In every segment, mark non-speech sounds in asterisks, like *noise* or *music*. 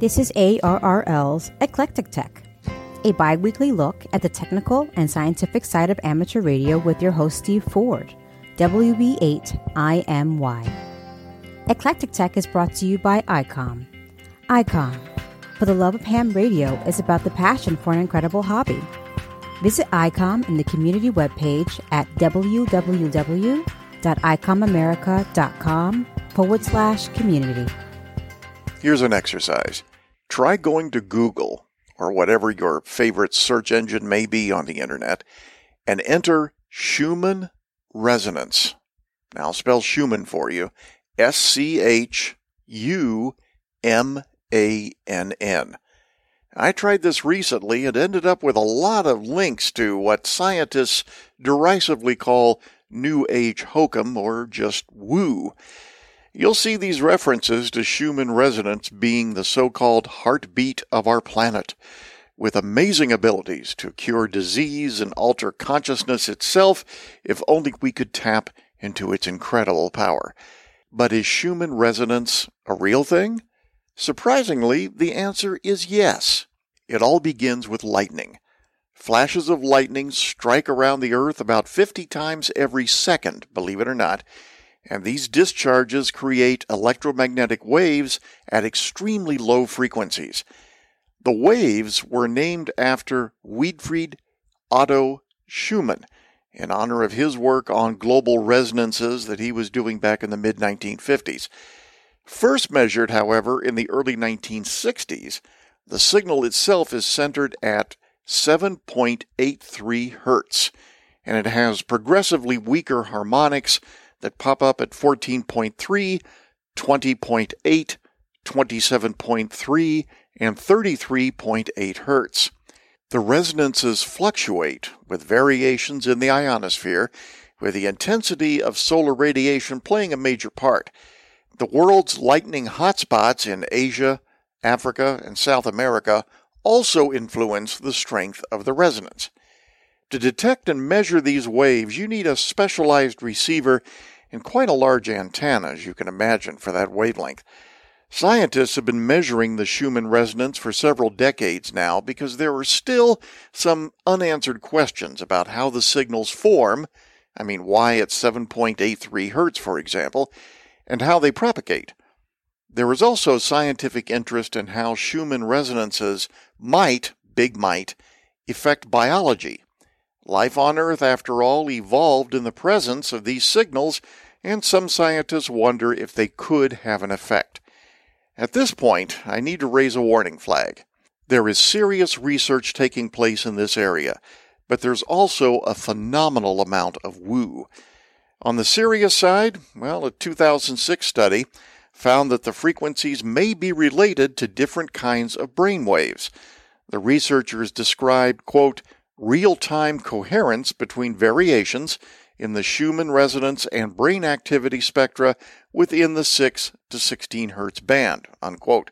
This is ARRL's Eclectic Tech, a bi weekly look at the technical and scientific side of amateur radio with your host, Steve Ford, WB8IMY. Eclectic Tech is brought to you by ICOM. ICOM, for the love of ham radio, is about the passion for an incredible hobby. Visit ICOM in the community webpage at www.icomamerica.com forward slash community. Here's an exercise. Try going to Google or whatever your favorite search engine may be on the internet and enter Schumann resonance. Now I'll spell Schumann for you. S C H U M A N N. I tried this recently and ended up with a lot of links to what scientists derisively call New Age hokum or just woo. You'll see these references to Schumann resonance being the so called heartbeat of our planet, with amazing abilities to cure disease and alter consciousness itself if only we could tap into its incredible power. But is Schumann resonance a real thing? Surprisingly, the answer is yes. It all begins with lightning. Flashes of lightning strike around the Earth about 50 times every second, believe it or not, and these discharges create electromagnetic waves at extremely low frequencies. The waves were named after Winfried Otto Schumann in honor of his work on global resonances that he was doing back in the mid 1950s. First measured, however, in the early 1960s, the signal itself is centered at 7.83 hertz, and it has progressively weaker harmonics that pop up at 14.3, 20.8, 27.3, and 33.8 hertz. The resonances fluctuate with variations in the ionosphere, with the intensity of solar radiation playing a major part. The world's lightning hotspots in Asia, Africa, and South America also influence the strength of the resonance. To detect and measure these waves, you need a specialized receiver and quite a large antenna, as you can imagine, for that wavelength. Scientists have been measuring the Schumann resonance for several decades now because there are still some unanswered questions about how the signals form. I mean, why at 7.83 Hertz, for example, and how they propagate. There is also scientific interest in how Schumann resonances might, big might, affect biology. Life on Earth, after all, evolved in the presence of these signals and some scientists wonder if they could have an effect. At this point, I need to raise a warning flag. There is serious research taking place in this area, but there's also a phenomenal amount of woo. On the serious side, well, a 2006 study found that the frequencies may be related to different kinds of brain waves. The researchers described, quote, real time coherence between variations in the Schumann resonance and brain activity spectra within the 6 to 16 Hz band. Unquote.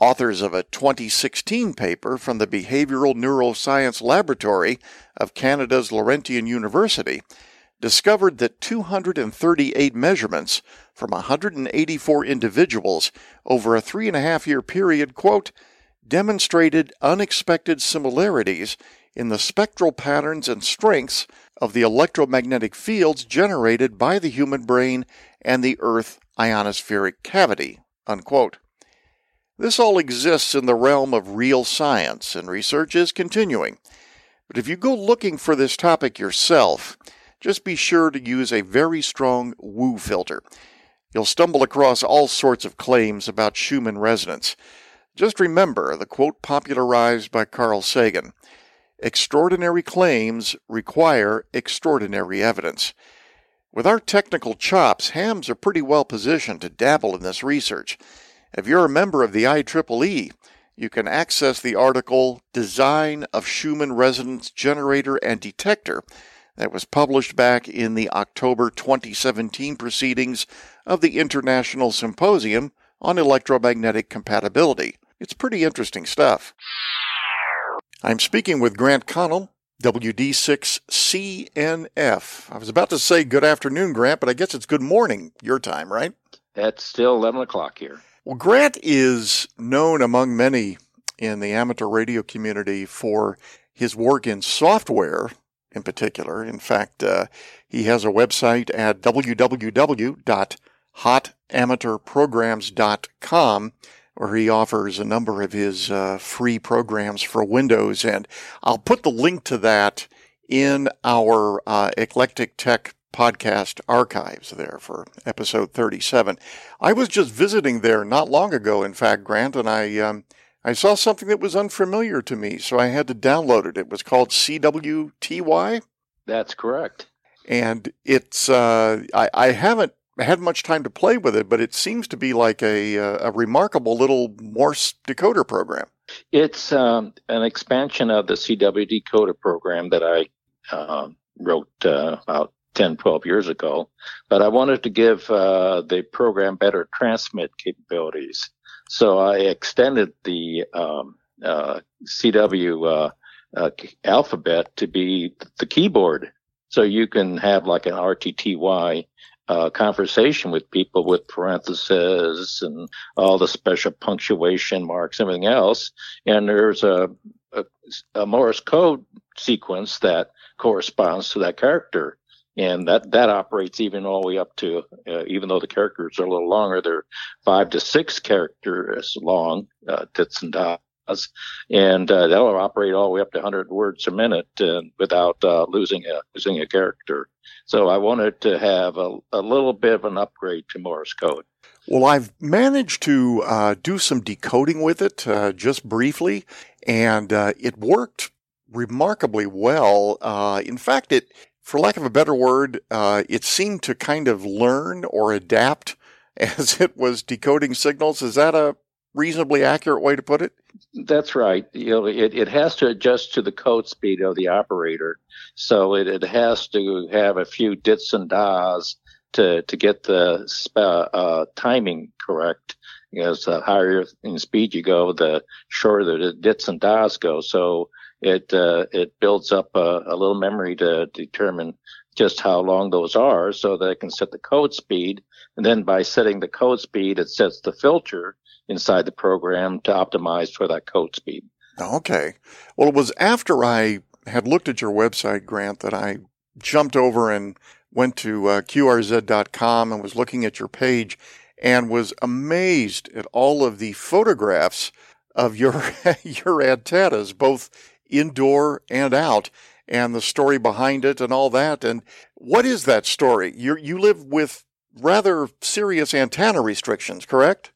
Authors of a 2016 paper from the Behavioral Neuroscience Laboratory of Canada's Laurentian University discovered that 238 measurements from 184 individuals over a three and a half year period, quote, demonstrated unexpected similarities in the spectral patterns and strengths of the electromagnetic fields generated by the human brain and the Earth ionospheric cavity. Unquote. This all exists in the realm of real science, and research is continuing. But if you go looking for this topic yourself, just be sure to use a very strong woo filter. You'll stumble across all sorts of claims about Schumann resonance. Just remember the quote popularized by Carl Sagan Extraordinary claims require extraordinary evidence. With our technical chops, hams are pretty well positioned to dabble in this research. If you're a member of the IEEE, you can access the article Design of Schumann Resonance Generator and Detector that was published back in the October 2017 proceedings of the International Symposium on Electromagnetic Compatibility. It's pretty interesting stuff. I'm speaking with Grant Connell, WD6CNF. I was about to say good afternoon, Grant, but I guess it's good morning your time, right? That's still 11 o'clock here. Well, Grant is known among many in the amateur radio community for his work in software in particular. In fact, uh, he has a website at www.hotamateurprograms.com where he offers a number of his uh, free programs for Windows. And I'll put the link to that in our uh, Eclectic Tech podcast archives there for episode 37. I was just visiting there not long ago, in fact, Grant, and I, um, I saw something that was unfamiliar to me, so I had to download it. It was called CWTY. That's correct. And it's, uh, I, I haven't had much time to play with it, but it seems to be like a, a remarkable little Morse decoder program. It's um, an expansion of the CW decoder program that I uh, wrote uh, about 10, 12 years ago. But I wanted to give uh, the program better transmit capabilities. So I extended the um, uh, CW uh, uh, alphabet to be the keyboard. So you can have like an RTTY uh, conversation with people with parentheses and all the special punctuation marks, everything else. And there's a, a, a Morse code sequence that corresponds to that character. And that, that operates even all the way up to, uh, even though the characters are a little longer, they're five to six characters long, uh, dits and dots. And uh, that'll operate all the way up to 100 words a minute uh, without uh, losing a losing a character. So I wanted to have a, a little bit of an upgrade to Morse code. Well, I've managed to uh, do some decoding with it uh, just briefly, and uh, it worked remarkably well. In fact, it, for lack of a better word, it seemed to kind of learn or adapt *laughs* as it was decoding signals. Is that a reasonably accurate way to put it? That's right. You know, it, it has to adjust to the code speed of the operator. So it, it has to have a few dits and dahs to, to get the uh, uh, timing correct. Because the higher in speed you go, the shorter the dits and dahs go. So it uh, it builds up a, a, little memory to determine just how long those are, so that it can set the code speed. And then by setting the code speed, it sets the filter inside the program to optimize for that code speed. Okay. Well, it was after I had looked at your website, Grant, that I jumped over and went to uh, qrz.com and was looking at your page and was amazed at all of the photographs of your *laughs* your antennas, both indoor and out, and the story behind it and all that. And what is that story? You you live with rather serious antenna restrictions, correct?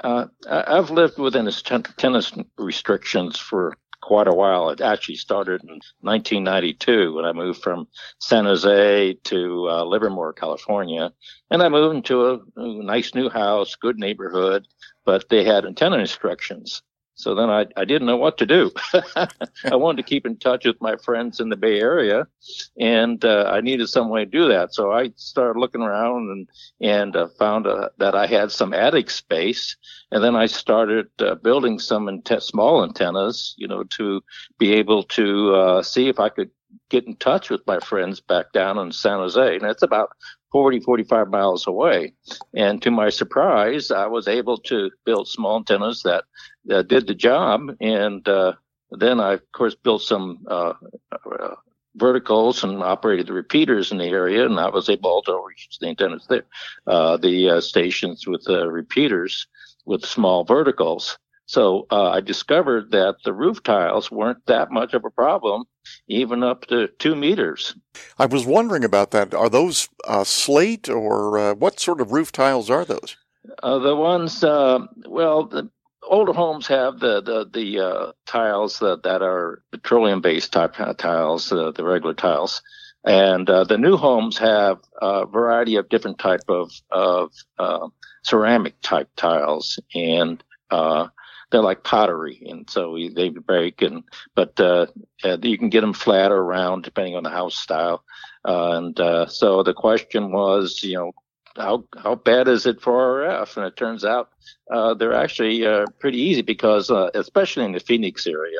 Uh, I've lived within his ten- tennis restrictions for quite a while. It actually started in 1992 when I moved from San Jose to uh, Livermore, California. And I moved into a, a nice new house, good neighborhood, but they had antenna restrictions. So then I, I didn't know what to do. *laughs* I wanted to keep in touch with my friends in the Bay Area, and uh, I needed some way to do that. So I started looking around and and uh, found uh, that I had some attic space, and then I started uh, building some ante- small antennas, you know, to be able to uh, see if I could get in touch with my friends back down in San Jose. And it's about 40, 45 miles away. And to my surprise, I was able to build small antennas that, that did the job. And uh, then I, of course, built some uh, uh, verticals and operated the repeaters in the area. And I was able to reach the antennas there, uh, the uh, stations with the repeaters with small verticals. So uh, I discovered that the roof tiles weren't that much of a problem, even up to two meters. I was wondering about that. Are those uh, slate or uh, what sort of roof tiles are those? Uh, the ones, uh, well, the older homes have the the, the uh, tiles that, that are petroleum based type tiles, the regular tiles. And the new homes have a variety of different type of, of ceramic type tiles. And they're like pottery, and so they break. And but uh, uh, you can get them flat or round depending on the house style. Uh, and uh, so the question was, you know, how how bad is it for RF? And it turns out uh, they're actually uh, pretty easy because, uh, especially in the Phoenix area,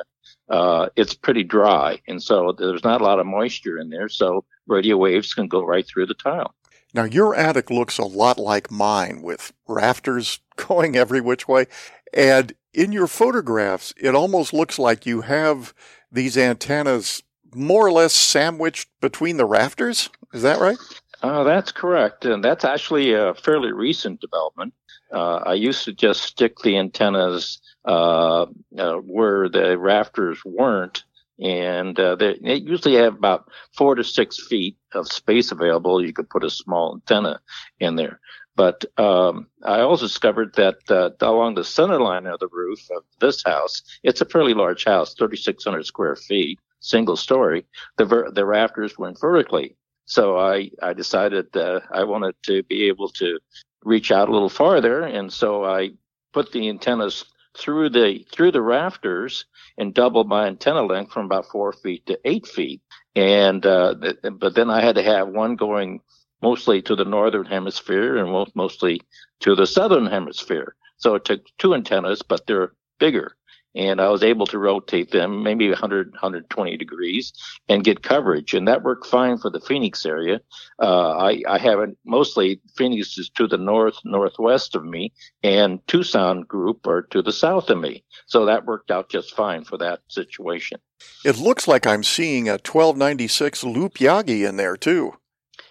it's pretty dry, and so there's not a lot of moisture in there. So radio waves can go right through the tile. Now, your attic looks a lot like mine with rafters *laughs* going every which way. And in your photographs, it almost looks like you have these antennas more or less sandwiched between the rafters. Is that right? Uh, that's correct. And that's actually a fairly recent development. Uh, I used to just stick the antennas uh, uh where the rafters weren't. And uh, they, they, usually have about four to six feet of space available. You could put a small antenna in there. But um, I also discovered that uh, along the center line of the roof of this house, it's a fairly large house, 3,600 square feet, single story. The ver- the rafters went vertically, so I I decided uh, I wanted to be able to reach out a little farther, and so I put the antennas through the through the rafters and doubled my antenna length from about four feet to eight feet. And uh, but then I had to have one going mostly to the northern hemisphere and mostly to the southern hemisphere. So it took two antennas, but they're bigger and I was able to rotate them maybe 100, 120 degrees and get coverage. And that worked fine for the Phoenix area. Uh, I, I have it mostly Phoenix is to the north, northwest of me and Tucson group are to the south of me. So that worked out just fine for that situation. It looks like I'm seeing a 1296 loop Yagi in there too.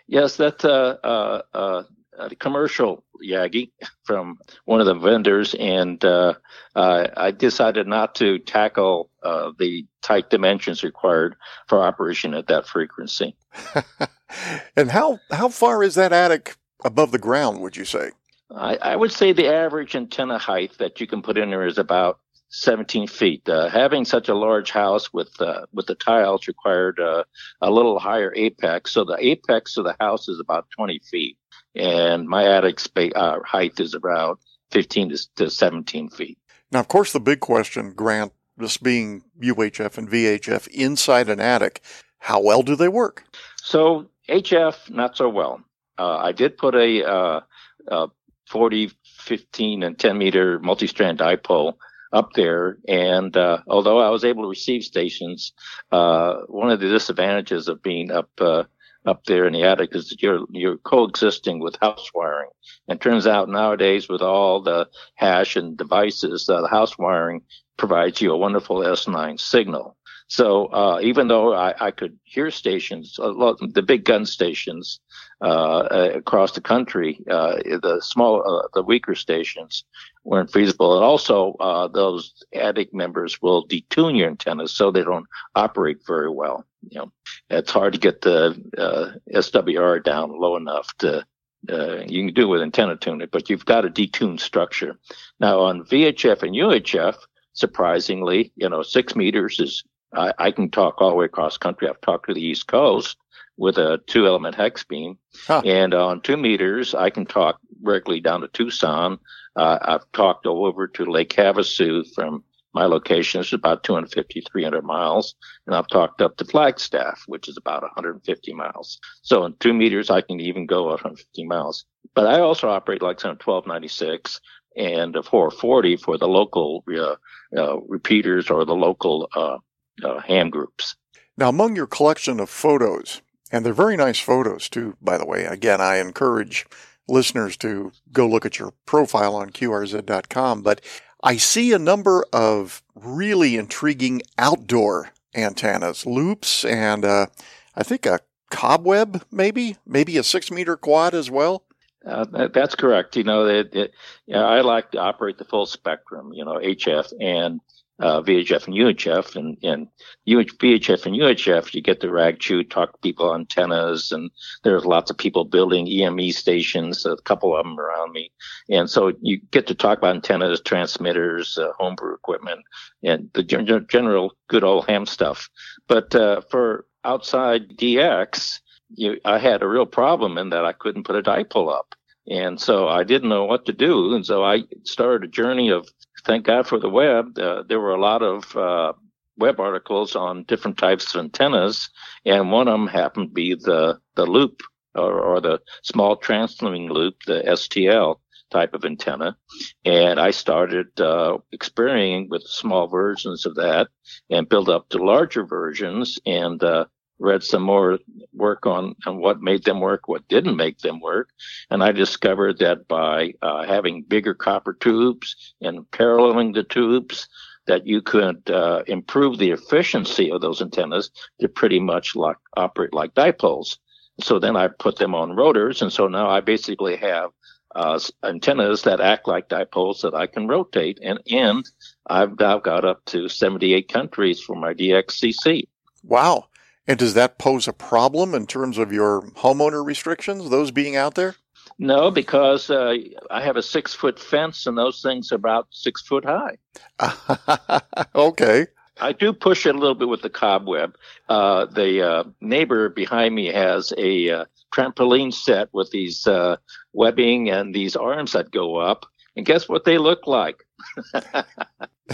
Yes, that's uh, uh, uh, a commercial Yagi from one of the vendors, and uh, uh, I decided not to tackle uh, the tight dimensions required for operation at that frequency. *laughs* and how how far is that attic above the ground? Would you say? I, I would say the average antenna height that you can put in there is about 17 feet. Uh, having such a large house with uh, with the tiles required uh, a little higher apex, so the apex of the house is about 20 feet and my attic space uh, height is around 15 to, to 17 feet. Now, of course, the big question, Grant, this being UHF and VHF inside an attic, how well do they work? So HF, not so well. Uh, I did put a, uh, a 40, 15, and 10 meter multi-strand dipole up there. And uh, although I was able to receive stations, uh, one of the disadvantages of being up uh, up there in the attic is you're you're coexisting with house wiring. And turns out nowadays with all the hash and devices, uh, the house wiring provides you a wonderful S9 signal. So uh, even though I, I, could hear stations, lot, the big gun stations uh, across the country, uh, the small, uh, the weaker stations weren't feasible. And also, uh, those attic members will detune your antennas so they don't operate very well. You know, it's hard to get the uh, SWR down low enough to uh, you can do it with antenna tuning, but you've got a detuned structure. Now on VHF and UHF, surprisingly, you know, six meters is I, I, can talk all the way across country. I've talked to the East Coast with a two element hex beam. Huh. And on two meters, I can talk directly down to Tucson. Uh, I've talked all over to Lake Havasu from my location is about 250, 300 miles. And I've talked up to Flagstaff, which is about 150 miles. So in two meters, I can even go 150 miles. But I also operate like some 1296 and a 440 for the local uh, uh, repeaters or the local uh, ham groups. Now, among your collection of photos, and they're very nice photos too, by the way. Again, I encourage listeners to go look at your profile on QRZ.com, but I see a number of really intriguing outdoor antennas, loops, and uh, I think a cobweb, maybe, maybe a six meter quad as well. Uh, that's correct. You know, it, it, you know, I like to operate the full spectrum. You know, HF and uh, VHF and UHF, and and UH, VHF and UHF, you get the rag chew, talk to people antennas, and there's lots of people building EME stations, a couple of them around me, and so you get to talk about antennas, transmitters, uh, homebrew equipment, and the gen- general good old ham stuff. But uh, for outside DX, you, I had a real problem in that I couldn't put a dipole up. And so I didn't know what to do. And so I started a journey of thank God for the web. Uh, there were a lot of uh, web articles on different types of antennas, and one of them happened to be the the loop or, or the small transmitting loop, the STL type of antenna. And I started uh, experimenting with small versions of that and built up to larger versions. And uh, read some more work on, on what made them work, what didn't make them work. And I discovered that by uh, having bigger copper tubes and paralleling the tubes, that you could uh, improve the efficiency of those antennas to pretty much operate like dipoles. So then I put them on rotors, and so now I basically have uh, antennas that act like dipoles that I can rotate, and and I've got up to 78 countries for my DXCC. Wow! And does that pose a problem in terms of your homeowner restrictions, those being out there? No, because uh, I have a six foot fence, and those things are about six foot high. *laughs* okay. I do push it a little bit with the cobweb. Uh, the uh, neighbor behind me has a uh, trampoline set with these uh, webbing and these arms that go up. And guess what they look like? *laughs*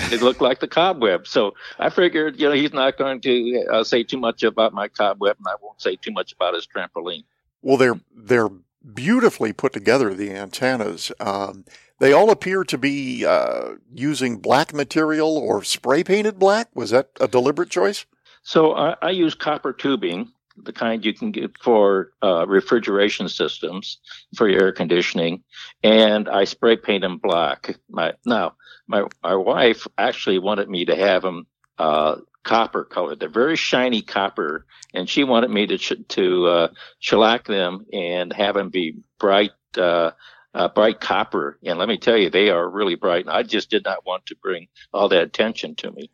they looked like the cobweb. So I figured, you know, he's not going to uh, say too much about my cobweb, and I won't say too much about his trampoline. Well, they're they're beautifully put together. The antennas. Um, they all appear to be uh, using black material or spray painted black. Was that a deliberate choice? So I, I use copper tubing, the kind you can get for uh, refrigeration systems for your air conditioning, and I spray paint them black. My now my my wife actually wanted me to have them uh, copper colored. They're very shiny copper, and she wanted me to ch- to uh, shellac them and have them be bright uh, uh, bright copper. And let me tell you, they are really bright. And I just did not want to bring all that attention to me.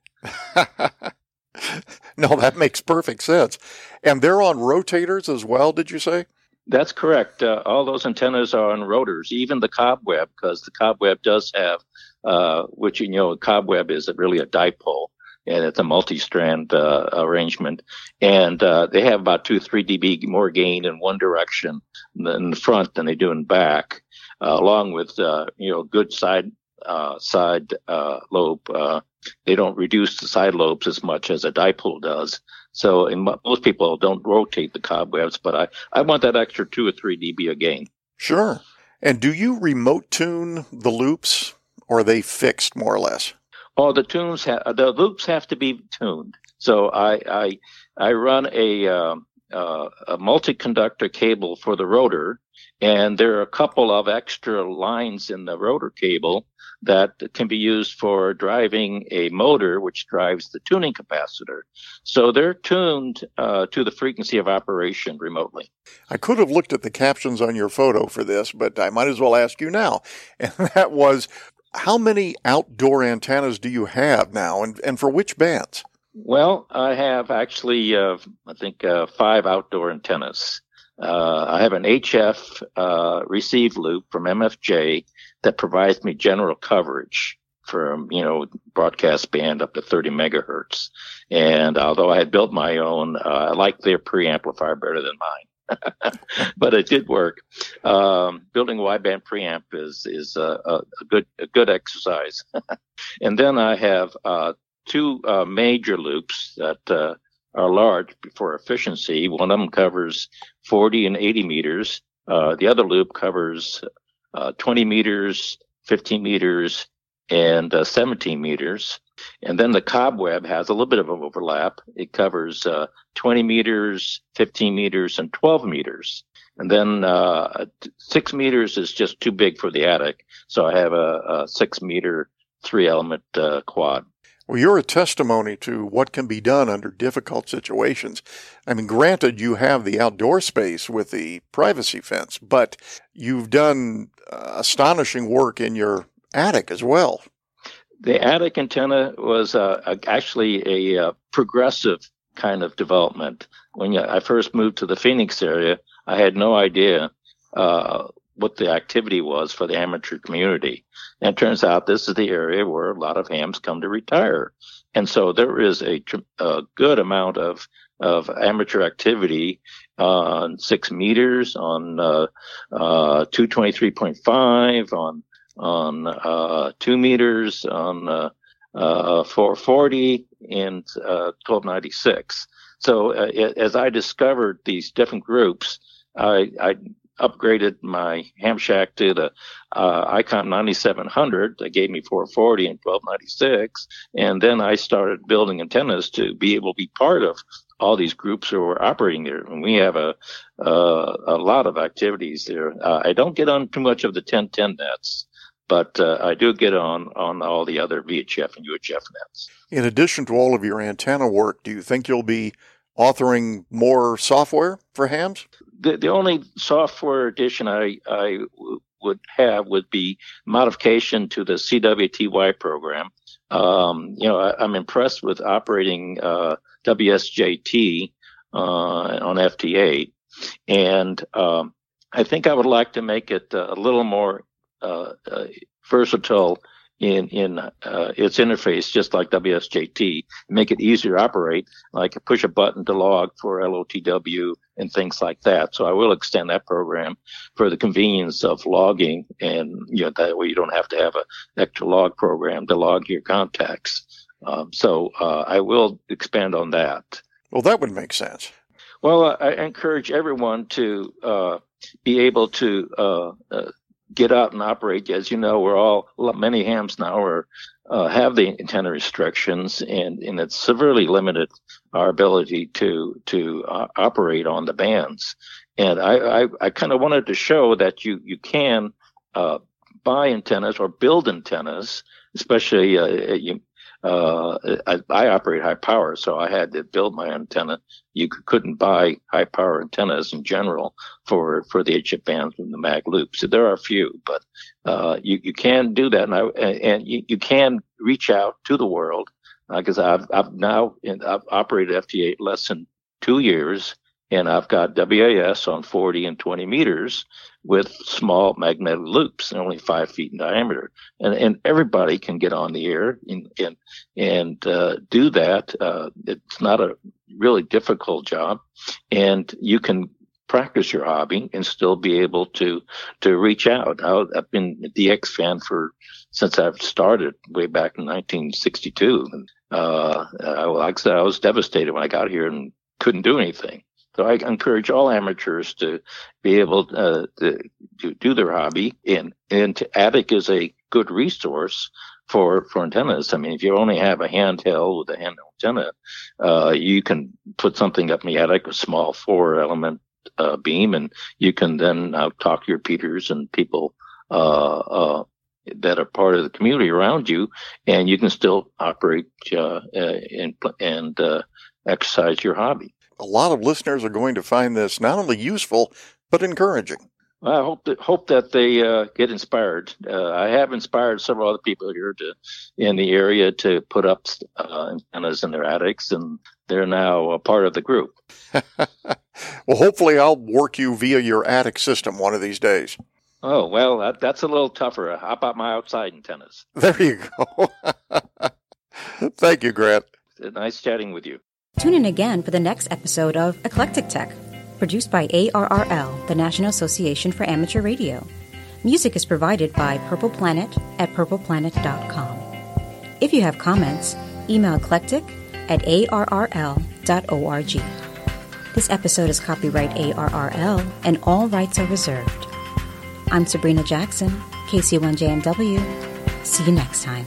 *laughs* *laughs* no, that makes perfect sense. And they're on rotators as well, did you say? That's correct. Uh, all those antennas are on rotors, even the cobweb, because the cobweb does have, uh, which you know, a cobweb is really a dipole and it's a multi-strand uh, arrangement. And uh, they have about two, three dB more gain in one direction in the front than they do in back uh, along with uh, you know good side uh, side uh, lobe. Uh, they don't reduce the side lobes as much as a dipole does. So in, most people don't rotate the cobwebs, but I, I want that extra two or three dB a gain. Sure. And do you remote tune the loops, or are they fixed more or less? Oh, the tunes ha- the loops have to be tuned. So I I I run a uh, uh, a multi-conductor cable for the rotor, and there are a couple of extra lines in the rotor cable that can be used for driving a motor, which drives the tuning capacitor. So they're tuned uh, to the frequency of operation remotely. I could have looked at the captions on your photo for this, but I might as well ask you now. *laughs* And that was how many outdoor antennas do you have now, and, and for which bands? Well, I have actually, uh, I think, uh, five outdoor antennas. Uh, I have an HF uh, receive loop from MFJ that provides me general coverage from you know broadcast band up to 30 megahertz. And although I had built my own, uh, I like their preamplifier better than mine. *laughs* but it did work. Um, building wideband preamp is is a, a, a good a good exercise. *laughs* and then I have uh, two uh, major loops that uh, are large for efficiency. One of them covers 40 and 80 meters. Uh, the other loop covers uh, 20 meters, 15 meters, and uh, 17 meters. And then the cobweb has a little bit of an overlap. It covers uh, 20 meters, 15 meters, and 12 meters. And then uh, six meters is just too big for the attic. So I have a, a six meter three element uh, quad. Well, you're a testimony to what can be done under difficult situations. I mean, granted, you have the outdoor space with the privacy fence, but you've done uh, astonishing work in your attic as well. The attic antenna was uh, actually a uh, progressive kind of development. When I first moved to the Phoenix area, I had no idea uh, what the activity was for the amateur community. And it turns out this is the area where a lot of hams come to retire. And so there is a, a good amount of, of amateur activity on six meters, on uh, uh, 223.5, on on uh, two meters, on uh, uh, 440, and 1296. Uh, so as I discovered these different groups, I, I upgraded my ham shack to the uh, Icom 9700 that gave me 440 and 1296. And then I started building antennas to be able to be part of all these groups who are operating there. And we have a, uh, a lot of activities there. Uh, I don't get on too much of the 1010 nets, but uh, I do get on, on all the other VHF and UHF nets. In addition to all of your antenna work, do you think you'll be authoring more software for hams? The, the only software addition I, I w- would have would be modification to the CWTY program. Um, you know, I, am I'm impressed with operating uh, WSJT uh, on FT8, and um, I think I would like to make it a little more uh, uh versatile in in uh, its interface, just like WSJT, make it easier to operate. Like push a button to log for LOTW and things like that. So I will extend that program for the convenience of logging, and you know that way you don't have to have a extra log program to log your contacts. Um, so uh, I will expand on that. Well, that would make sense. Well, I encourage everyone to uh, be able to uh, uh get out and operate. As you know, we're all many hams now are uh, have the antenna restrictions, and and it's severely limited our ability to to uh, operate on the bands. And I I, I kind of wanted to show that you you can uh, buy antennas or build antennas, especially uh, you, uh, I, I, operate high power, so I had to build my antenna. You couldn't buy high power antennas in general for, for the HF bands and the mag loops. So there are a few, but, uh, you, you can do that. And I, and you, you can reach out to the world because uh, I've, I've now, I've operated FT8 less than two years and I've got WAS on 40 and 20 meters with small magnetic loops, only five feet in diameter, and and everybody can get on the air and and, and uh, do that. Uh, it's not a really difficult job, and you can practice your hobby and still be able to to reach out. I, have been a DX fan for since I've started way back in 1962. Uh, I, like I said, I was devastated when I got here and couldn't do anything. So I encourage all amateurs to be able uh, to, to, do their hobby. And, and Attic is a good resource for, for antennas. I mean, if you only have a handheld with a handheld antenna, uh, you can put something up in the attic, a small four element uh, beam, and you can then uh, talk to your repeaters and people uh, uh, that are part of the community around you, and you can still operate and, and exercise your hobby a lot of listeners are going to find this not only useful but encouraging. I hope that hope that they uh, get inspired. Uh, I have inspired several other people here to in the area to put up uh, antennas in their attics, and they're now a part of the group. *laughs* well, hopefully, I'll work you via your attic system one of these days. Oh well, that, that's a little tougher. How about my outside antennas? There you go. *laughs* Thank you, Grant. Nice chatting with you. Tune in again for the next episode of Eclectic Tech, produced by ARRL, the National Association for Amateur Radio. Music is provided by Purple Planet at purpleplanet.com. If you have comments, email eclectic at arrl.org. This episode is copyright ARRL and all rights are reserved. I'm Sabrina Jackson, KC1JMW. See you next time.